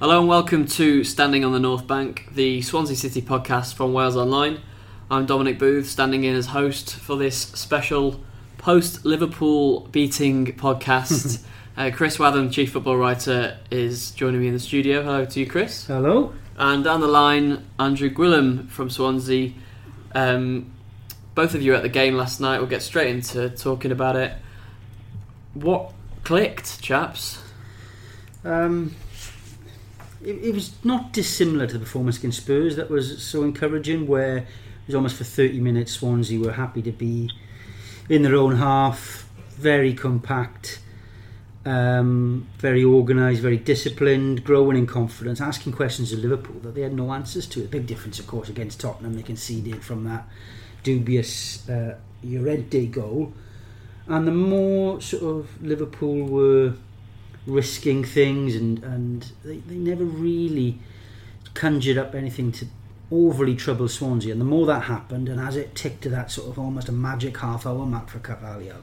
Hello and welcome to Standing on the North Bank, the Swansea City podcast from Wales Online. I'm Dominic Booth, standing in as host for this special post Liverpool beating podcast. uh, Chris Wathan, chief football writer, is joining me in the studio. Hello to you, Chris. Hello. And down the line, Andrew Gwilym from Swansea. Um, both of you at the game last night. We'll get straight into talking about it. What clicked, chaps? Um, it, it was not dissimilar to the performance against Spurs that was so encouraging, where it was almost for 30 minutes Swansea were happy to be in their own half, very compact, um, very organised, very disciplined, growing in confidence, asking questions of Liverpool that they had no answers to. A big difference, of course, against Tottenham, they conceded from that dubious uh, Llorente goal. And the more sort of Liverpool were risking things and, and they, they never really conjured up anything to overly trouble Swansea. And the more that happened, and as it ticked to that sort of almost a magic half hour mark for Carvalhal,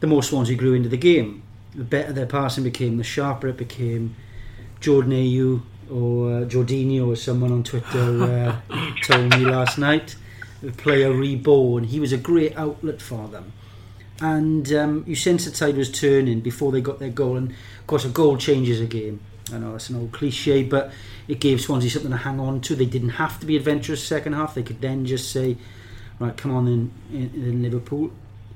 the more Swansea grew into the game. The better their passing became, the sharper it became. Jordan Ayew or uh, Jorginho, as someone on Twitter uh, told me last night, the player reborn. He was a great outlet for them and um, you sense the tide was turning before they got their goal. And of course, a goal changes a game. I know it's an old cliche, but it gave Swansea something to hang on to. They didn't have to be adventurous second half. They could then just say, "Right, come on in, in, in Liverpool."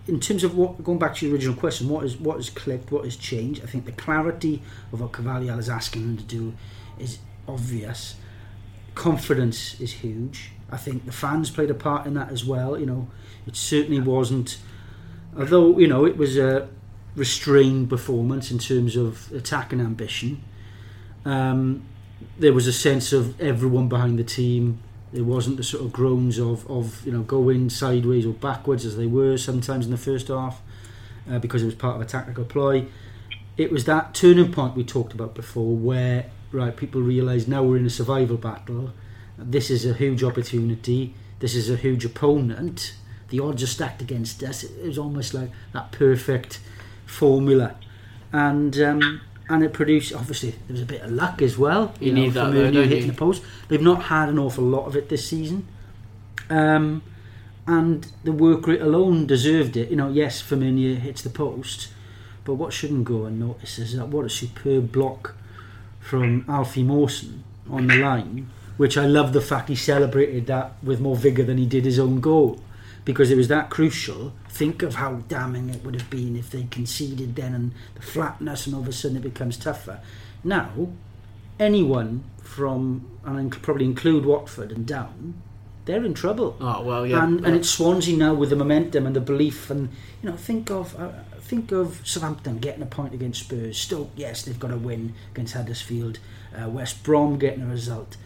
In terms of what, going back to your original question, what is what has clicked, what has changed? I think the clarity of what Carvalhal is asking them to do is obvious. Confidence is huge. I think the fans played a part in that as well. You know, it certainly wasn't although you know it was a restrained performance in terms of attack and ambition. Um, there was a sense of everyone behind the team. There wasn't the sort of groans of, of you know going sideways or backwards as they were sometimes in the first half uh, because it was part of a tactical ploy. It was that turning point we talked about before where right people realise now we're in a survival battle. This is a huge opportunity. This is a huge opponent the odds are stacked against us. It was almost like that perfect formula, and um, and it produced. Obviously, there was a bit of luck as well. You, you know, need that, though, hitting you? the post. They've not had an awful lot of it this season, um, and the work rate alone deserved it. You know, yes, Firmino hits the post, but what shouldn't go unnoticed is that what a superb block from Alfie Mawson on the line. Which I love the fact he celebrated that with more vigour than he did his own goal because it was that crucial. Think of how damning it would have been if they conceded then and the flatness, and all of a sudden it becomes tougher. Now, anyone from, and I probably include Watford and down, they're in trouble. Oh well, yeah. And, yeah. and it's Swansea now with the momentum and the belief, and you know, think of uh, think of Southampton getting a point against Spurs. Stoke, yes, they've got a win against Huddersfield. Uh, West Brom getting a result,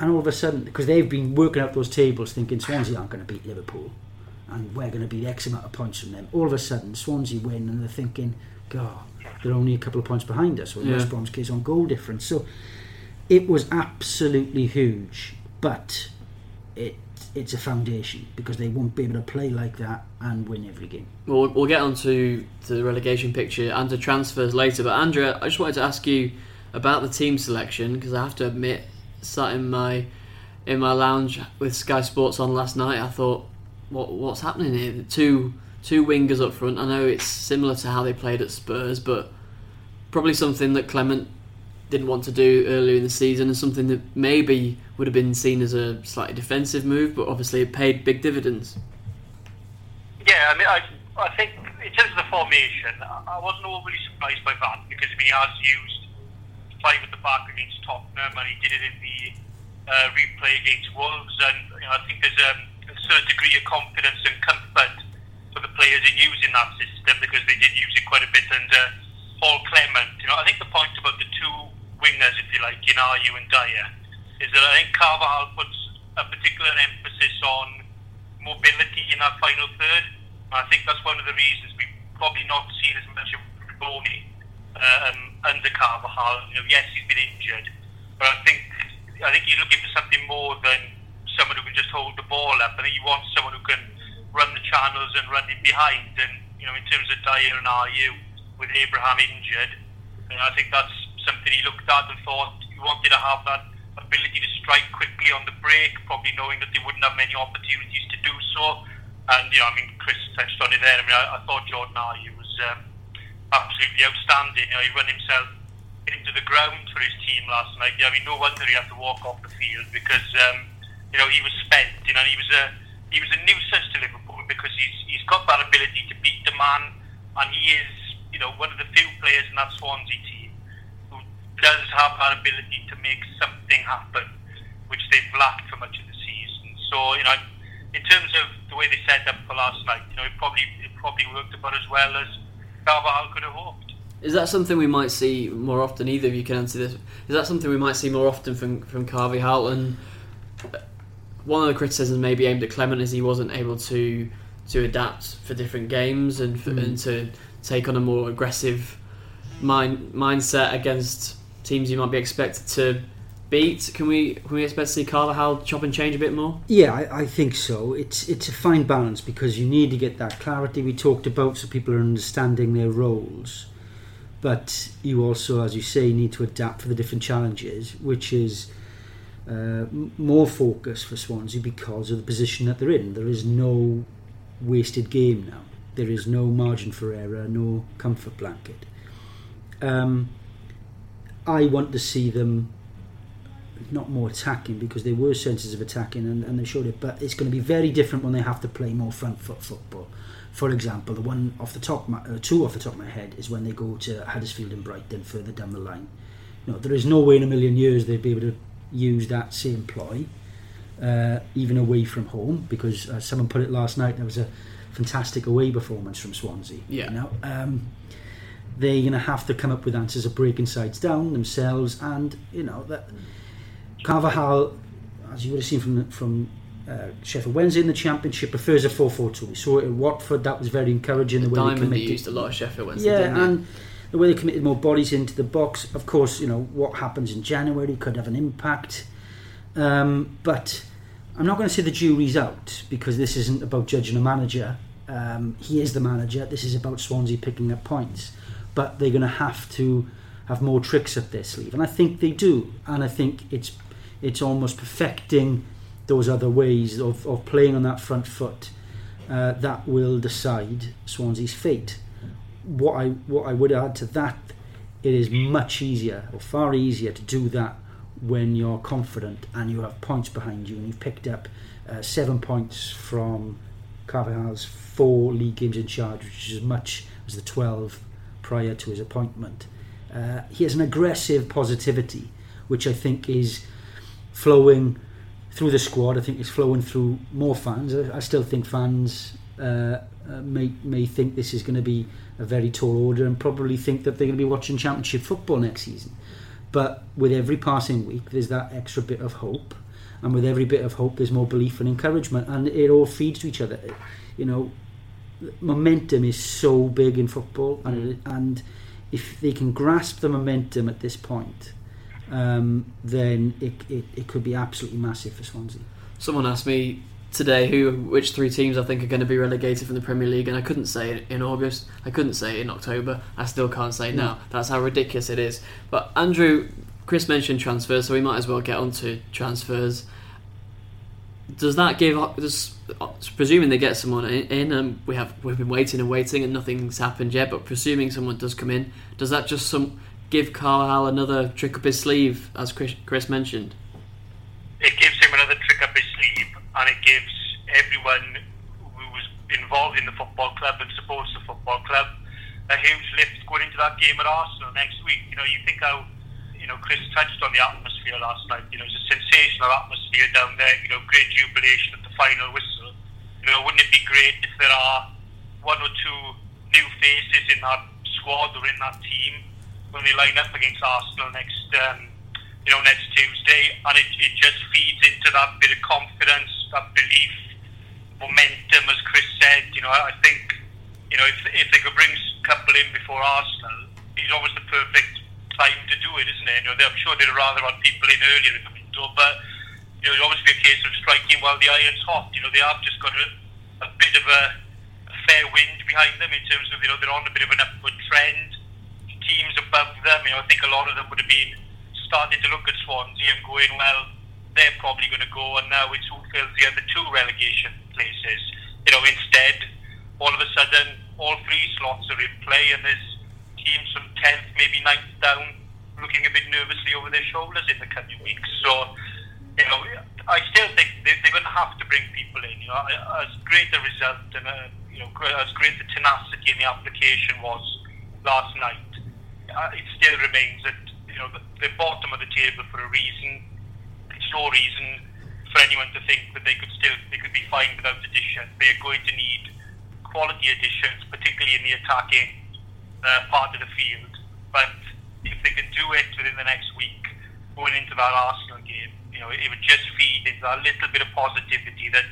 and all of a sudden, because they've been working out those tables, thinking Swansea aren't going to beat Liverpool and we're going to be X amount of points from them. All of a sudden, Swansea win, and they're thinking, God, they're only a couple of points behind us, or yeah. West Brom's case on goal difference. So it was absolutely huge, but it it's a foundation because they won't be able to play like that and win every game. Well, we'll get on to, to the relegation picture and to transfers later. But Andrea, I just wanted to ask you about the team selection because I have to admit, sat in my in my lounge with Sky Sports on last night, I thought what what's happening here. Two two wingers up front. I know it's similar to how they played at Spurs, but probably something that Clement didn't want to do earlier in the season, and something that maybe would have been seen as a slightly defensive move, but obviously it paid big dividends. Yeah, I mean, I, I think in terms of the formation, I wasn't overly surprised by that because he has used five with the back against Tottenham, and he did it in the uh, replay against Wolves, and you know, I think there's um, certain degree of confidence and comfort for the players in using that system because they did use it quite a bit under Paul Clement. You know, I think the point about the two wingers, if you like, in Ayew and Dyer, is that I think Carvalhal puts a particular emphasis on mobility in that final third. I think that's one of the reasons we've probably not seen as much of Bony um, under Carvalhal. You know, yes, he's been injured, but I think I think he's looking for something more than someone who can just hold the ball up. I think you want someone who can run the channels and run in behind. And you know, in terms of Dyer and Ayew with Abraham injured, know, I think that's something he looked at and thought he wanted to have that ability to strike quickly on the break, probably knowing that they wouldn't have many opportunities to do so. And you know, I mean, Chris touched on it there. I mean, I, I thought Jordan Ayew was um, absolutely outstanding. You know, he ran himself into the ground for his team last night. I mean, no wonder he had to walk off the field because um, you know he was spent. You know, he was a he was a nuisance to Liverpool because he's he's got that ability to beat the man, and he is you know one of the few players in that Swansea team who does have that ability to make something happen, which they've lacked for much of the season. So you know, in terms of the way they set up for last night, you know, it probably it probably worked about as well as Carvalhal could have hoped. Is that something we might see more often? Either of you can answer this. Is that something we might see more often from from Carvalhal? And one of the criticisms maybe aimed at Clement is he wasn't able to to adapt for different games and for, mm. and to take on a more aggressive mind mindset against teams you might be expected to beat. Can we can we expect to see Carvalhal chop and change a bit more? Yeah, I, I, think so. It's it's a fine balance because you need to get that clarity we talked about, so people are understanding their roles but you also, as you say, need to adapt for the different challenges, which is uh, more focus for Swansea because of the position that they're in. There is no wasted game now. There is no margin for error, no comfort blanket. Um, I want to see them not more attacking because they were senses of attacking and, and they showed it, but it's going to be very different when they have to play more front foot football. For example, the one off the top, my, uh, two off the top of my head is when they go to Huddersfield and Brighton further down the line. You know, there is no way in a million years they'd be able to use that same ploy, uh, even away from home, because uh, someone put it last night. There was a fantastic away performance from Swansea. Yeah. You know, um, they're going to have to come up with answers of breaking sides down themselves, and you know that Carvalhal, as you would have seen from from uh, Sheffield Wednesday in the Championship prefers a 4-4-2. We saw it at Watford. That was very encouraging. The, the way Diamond they committed. used a lot of Sheffield Wednesday. Yeah, and the way they committed more bodies into the box. Of course, you know what happens in January could have an impact. Um, but I'm not going to say the jury's out because this isn't about judging a manager. Um, he is the manager. This is about Swansea picking up points. But they're going to have to have more tricks up their sleeve, and I think they do. And I think it's it's almost perfecting those other ways of, of playing on that front foot uh, that will decide Swansea's fate. What I what I would add to that, it is much easier or far easier to do that when you're confident and you have points behind you and you've picked up uh, seven points from Carvalhal's four league games in charge, which is as much as the 12 prior to his appointment. Uh, he has an aggressive positivity, which I think is flowing through the squad. I think it's flowing through more fans. I, I still think fans uh, uh, may may think this is going to be a very tall order and probably think that they're going to be watching Championship football next season. But with every passing week, there's that extra bit of hope, and with every bit of hope, there's more belief and encouragement, and it all feeds to each other. You know, momentum is so big in football, and and if they can grasp the momentum at this point um, then it, it, it could be absolutely massive for Swansea. Someone asked me today who which three teams I think are going to be relegated from the Premier League, and I couldn't say it in August. I couldn't say it in October. I still can't say no. now. Mm. That's how ridiculous it is. But Andrew, Chris mentioned transfers, so we might as well get on to transfers. Does that give? Does, presuming they get someone in, and um, we have we've been waiting and waiting, and nothing's happened yet. But presuming someone does come in, does that just some give Carl another trick up his sleeve, as Chris, Chris mentioned? It gives him another trick up his sleeve, and it gives everyone who was involved in the football club and supports the football club a huge lift going into that game at Arsenal next week. You know, you think how, you know, Chris touched on the atmosphere last night. You know, it's a sensational atmosphere down there. You know, great jubilation at the final whistle. You know, wouldn't it be great if there are one or two new faces in that squad or in that team when they line up against Arsenal next, um, you know, next Tuesday, and it, it just feeds into that bit of confidence, that belief, momentum, as Chris said. You know, I think, you know, if, if they could bring a couple in before Arsenal, it's almost the perfect time to do it, isn't it? You know, I'm sure they'd rather have people in earlier in the window, but you know, it's obviously a case of striking while the iron's hot. You know, they have just got a, a bit of a, a fair wind behind them in terms of you know they're on a bit of an upward trend teams above them. You know, I think a lot of them would have been starting to look at Swansea and going, well, they're probably going to go, and now it's who fills the other two relegation places. You know, instead, all of a sudden, all three slots are in play, and there's teams from 10th, maybe 9th down, looking a bit nervously over their shoulders in the coming weeks. So, you know, I still think they, they're going to have to bring people in. You know, as great a result and a, you know, as great the tenacity in the application was last night, uh, it still remains that you know the, the bottom of the table for a reason. No reason for anyone to think that they could still they could be fine without addition. They are going to need quality additions, particularly in the attacking uh, part of the field. But if they can do it within the next week, going into that Arsenal game, you know, it would just feed into a little bit of positivity that,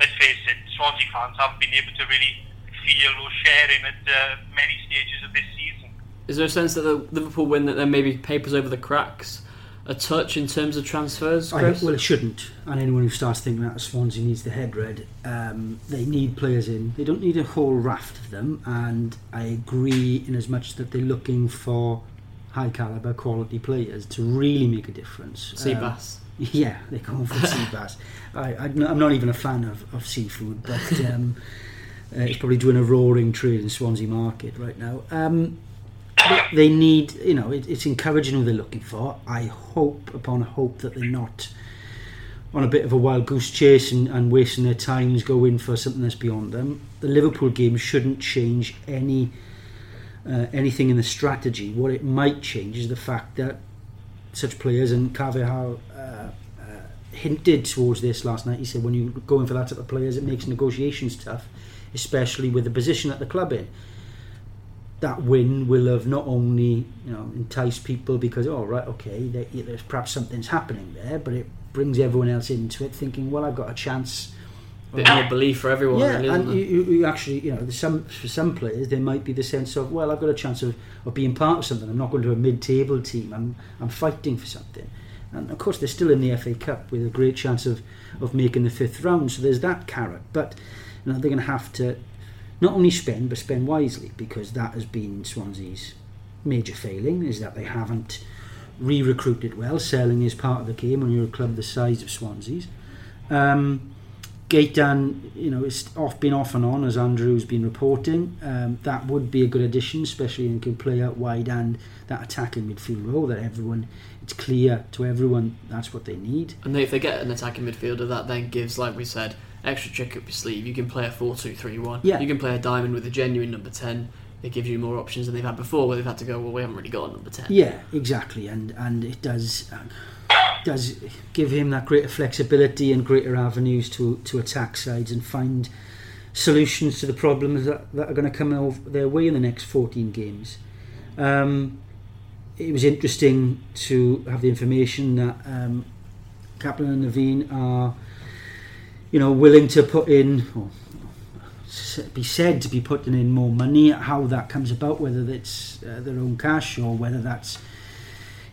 let's face it, Swansea fans haven't been able to really feel or share in at uh, many stages of this season. Is there a sense that the Liverpool win that then maybe papers over the cracks a touch in terms of transfers? I, well, it shouldn't. And anyone who starts thinking that Swansea needs the head red, um, they need players in. They don't need a whole raft of them. And I agree in as much that they're looking for high caliber quality players to really make a difference. Sea um, bass. Yeah, they're going for sea bass. I, am not even a fan of, of seafood, but um, uh, it's probably doing a roaring trade in Swansea market right now. Um, they need, you know, it, it's encouraging who they're looking for. I hope, upon hope, that they're not on a bit of a wild goose chase and, and wasting their times going for something that's beyond them. The Liverpool game shouldn't change any uh, anything in the strategy. What it might change is the fact that such players and Carvalhal uh, uh, hinted towards this last night. He said when you go in for that type of players, it makes negotiations tough, especially with the position that the club in that win will have not only you know enticed people because oh right okay there, there's perhaps something's happening there, but it brings everyone else into it thinking well I've got a chance. Bit more belief for everyone. Yeah, really, and you, you, actually you know some for some players there might be the sense of well I've got a chance of, of being part of something. I'm not going to a mid-table team. I'm I'm fighting for something. And of course they're still in the FA Cup with a great chance of, of making the fifth round. So there's that carrot, but you know they're going to have to not only spend but spend wisely because that has been Swansea's major failing is that they haven't re-recruited well. Selling is part of the game when you're a club the size of Swansea's. Um, Gaetan, you know, it's off been off and on as Andrew's been reporting. Um, that would be a good addition, especially in can play out wide and that attacking midfield role that everyone it's clear to everyone that's what they need. And if they get an attacking midfielder, that then gives, like we said, extra trick up your sleeve. You can play a 4 2 3 1. Yeah. You can play a diamond with a genuine number 10. It gives you more options than they've had before, where they've had to go, well, we haven't really got a number 10. Yeah, exactly. And, and it does. Uh, does give him that greater flexibility and greater avenues to, to attack sides and find solutions to the problems that, that are going to come over their way in the next 14 games. Um, it was interesting to have the information that um, Kaplan and Levien are you know, willing to put in, or be said to be putting in more money. How that comes about, whether it's uh, their own cash or whether that's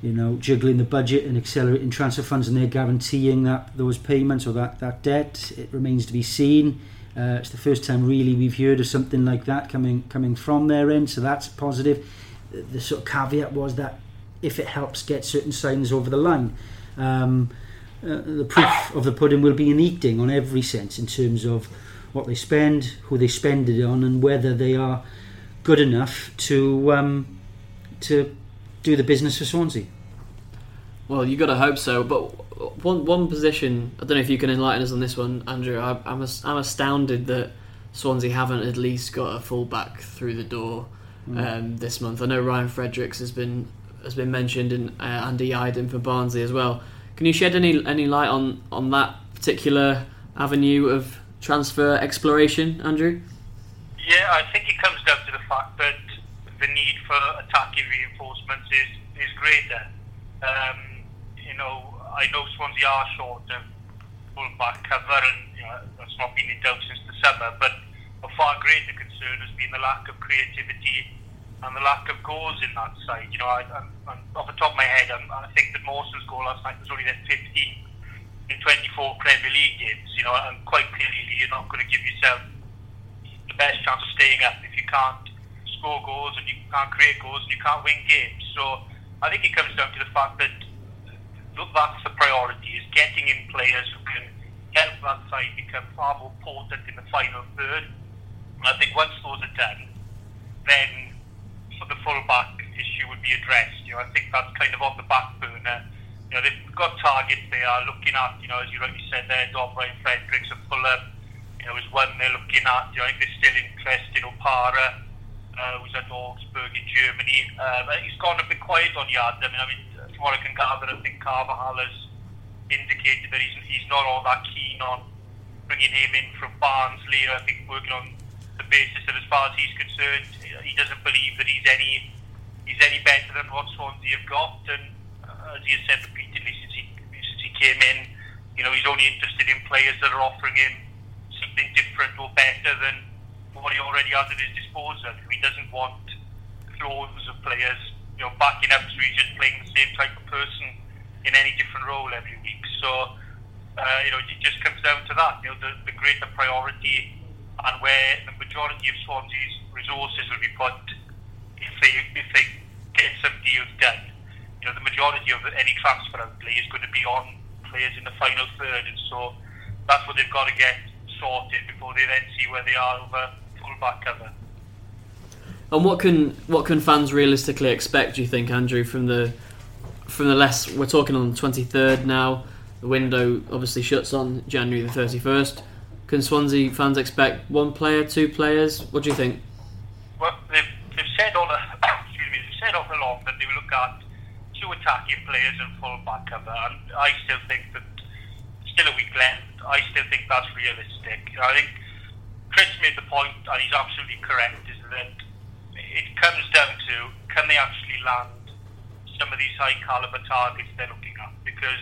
you know juggling the budget and accelerating transfer funds, and they're guaranteeing that those payments or that that debt, it remains to be seen. Uh, it's the first time really we've heard of something like that coming coming from their end, so that's positive. The sort of caveat was that if it helps get certain signs over the line. Um, uh, the proof of the pudding will be in eating on every sense in terms of what they spend, who they spend it on, and whether they are good enough to um, to do the business for Swansea. Well, you got to hope so. But one one position, I don't know if you can enlighten us on this one, Andrew. I, I'm I'm astounded that Swansea haven't at least got a fullback through the door mm. um, this month. I know Ryan Fredericks has been has been mentioned, and uh, Andy Yiadom for Barnsley as well. Can you shed any any light on on that particular avenue of transfer exploration, Andrew? Yeah, I think it comes down to the fact that the need for attacking reinforcements is is greater. Um, you know, I know Swansea are short of full-back cover, and you know, that's not been in doubt since the summer. But a far greater concern has been the lack of creativity and the lack of goals in that side. You know, I, I'm, I'm, off the top of my head, I'm, i think that Mawson's goal last night was only their 15 in 24 Premier League games. You know, and quite clearly, you're not going to give yourself the best chance of staying up if you can't score goals and you can't create goals and you can't win games. So I think it comes down to the fact that that's the priority is getting in players who can help that side become far more potent in the final third. And I think once those are done, then for the full-back issue would be addressed. You know, I think that's kind of on the back burner. You know, they've got targets they are looking at. You know, as you rightly said there, Dobra and Fredericks of Fulham. You know, is one they're looking at. You know, I think they're still interested in Opare, uh, who's at Augsburg in Germany. Uh, he's gone a bit quiet on yards. I mean, I mean, from what I can gather, I think Carvalhal has indicated that he's, he's not all that keen on bringing him in from Barnsley. I think working on the basis that, as far as he's concerned, he doesn't believe that he's any he's any better than what Swansea have got. And uh, as he has said repeatedly since he since he came in, you know, he's only interested in players that are offering him something different or better than what he already has at his disposal. He doesn't want clones of players, you know, backing up so he's just playing the same type of person in any different role every week. So, uh, you know, it just comes down to that. You know, the, the greater priority and where the majority of Swansea's resources will be put if they if they get some deals done. You know, the majority of any transfer outlay is going to be on players in the final third, and so that's what they've got to get sorted before they then see where they are over full-back cover. And what can what can fans realistically expect? Do you think, Andrew, from the from the less we're talking on the twenty third now? The window obviously shuts on January the thirty first. Can Swansea fans expect one player, two players? What do you think? Well, they've, they've said all excuse me, they've said all along that they will look at two attacking players and full back cover, and I still think that still a week left. I still think that's realistic. I think Chris made the point, and he's absolutely correct, is that it comes down to can they actually land some of these high caliber targets they're looking at? Because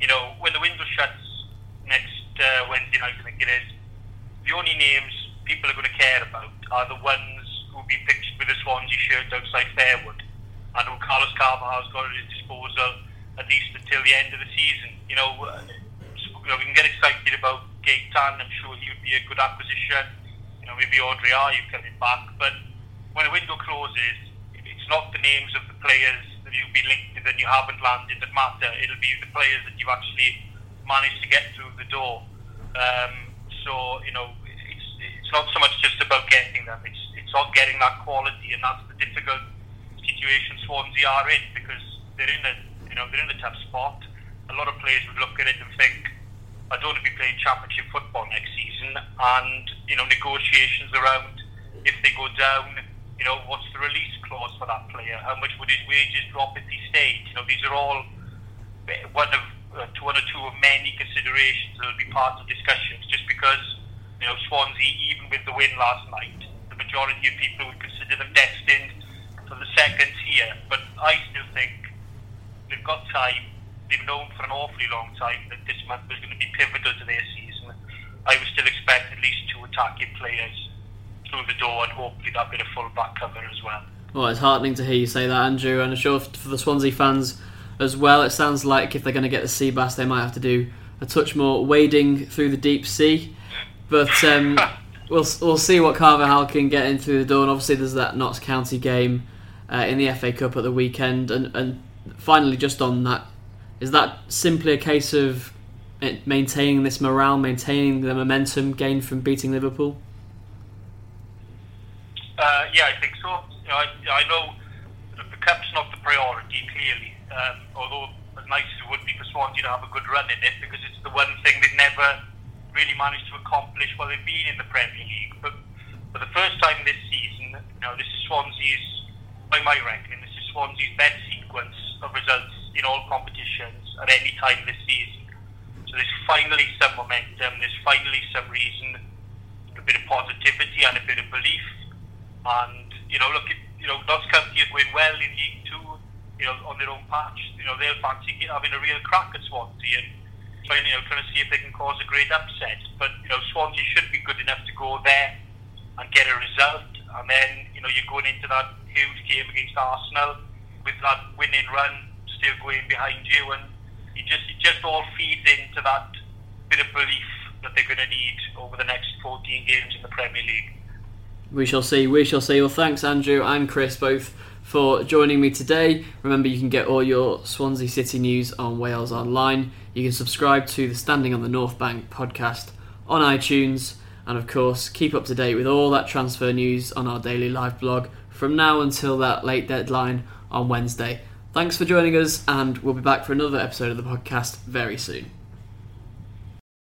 you know when the window shuts next uh, Wednesday night, I think it is, the only names people are going to care about are the ones who'll be pictured with a Swansea shirt outside Fairwood, and who Carlos Carvalhal's got at his disposal at least until the end of the season. You know, uh, you know we can get excited about Gaetan. I'm sure he would be a good acquisition. You know, maybe André Ayew coming back, but when a window closes, it's not the names of the players that you've been linked with and you haven't landed that matter. It'll be the players that you actually managed to get through the door. Um, so you know, it's it's not so much just about getting them; it's it's all getting that quality, and that's the difficult situation Swansea are in because they're in a you know they're in a tough spot. A lot of players would look at it and think, I don't want to be playing championship football next season, and you know negotiations around if they go down. You know, what's the release clause for that player? How much would his wages drop if he stayed? You know, these are all one of uh, one or two of many considerations that will be part of discussions. Just because you know Swansea, even with the win last night, the majority of people would consider them destined for the second tier. But I still think they've got time. They've known for an awfully long time that this month was going to be pivotal to their season. I would still expect at least two attacking players through the door and hopefully that bit of full back cover as well. Well, it's heartening to hear you say that, Andrew, and I'm sure for the Swansea fans as well, it sounds like if they're going to get the sea bass, they might have to do a touch more wading through the deep sea. But um, we'll we'll see what Carvalhal can get in through the door, and obviously there's that Notts County game uh, in the FA Cup at the weekend, and and finally just on that, is that simply a case of maintaining this morale, maintaining the momentum gained from beating Liverpool? Uh, yeah, I think so. You know, I, I know the cup's not the priority, clearly. Um, although, as nice as it would be for Swansea to have a good run in it, because it's the one thing they've never really managed to accomplish while they've been in the Premier League. But for the first time this season, you know, this is Swansea's, by my reckoning, this is Swansea's best sequence of results in all competitions at any time this season. So there's finally some momentum, there's finally some reason, a bit of positivity and a bit of belief. And, you know, look, you know, Notts County are going well in League Two, you know, on their own patch. You know, they'll fancy having a real crack at Swansea and trying, you know, trying to see if they can cause a great upset. But, you know, Swansea should be good enough to go there and get a result. And then, you know, you're going into that huge game against Arsenal with that winning run still going behind you. And it just, it just all feeds into that bit of belief that they're going to need over the next 14 games in the Premier League. We shall see. We shall see. Well, thanks, Andrew and Chris, both for joining me today. Remember, you can get all your Swansea City news on Wales Online. You can subscribe to the Standing on the North Bank podcast on iTunes. And of course, keep up to date with all that transfer news on our daily live blog from now until that late deadline on Wednesday. Thanks for joining us, and we'll be back for another episode of the podcast very soon.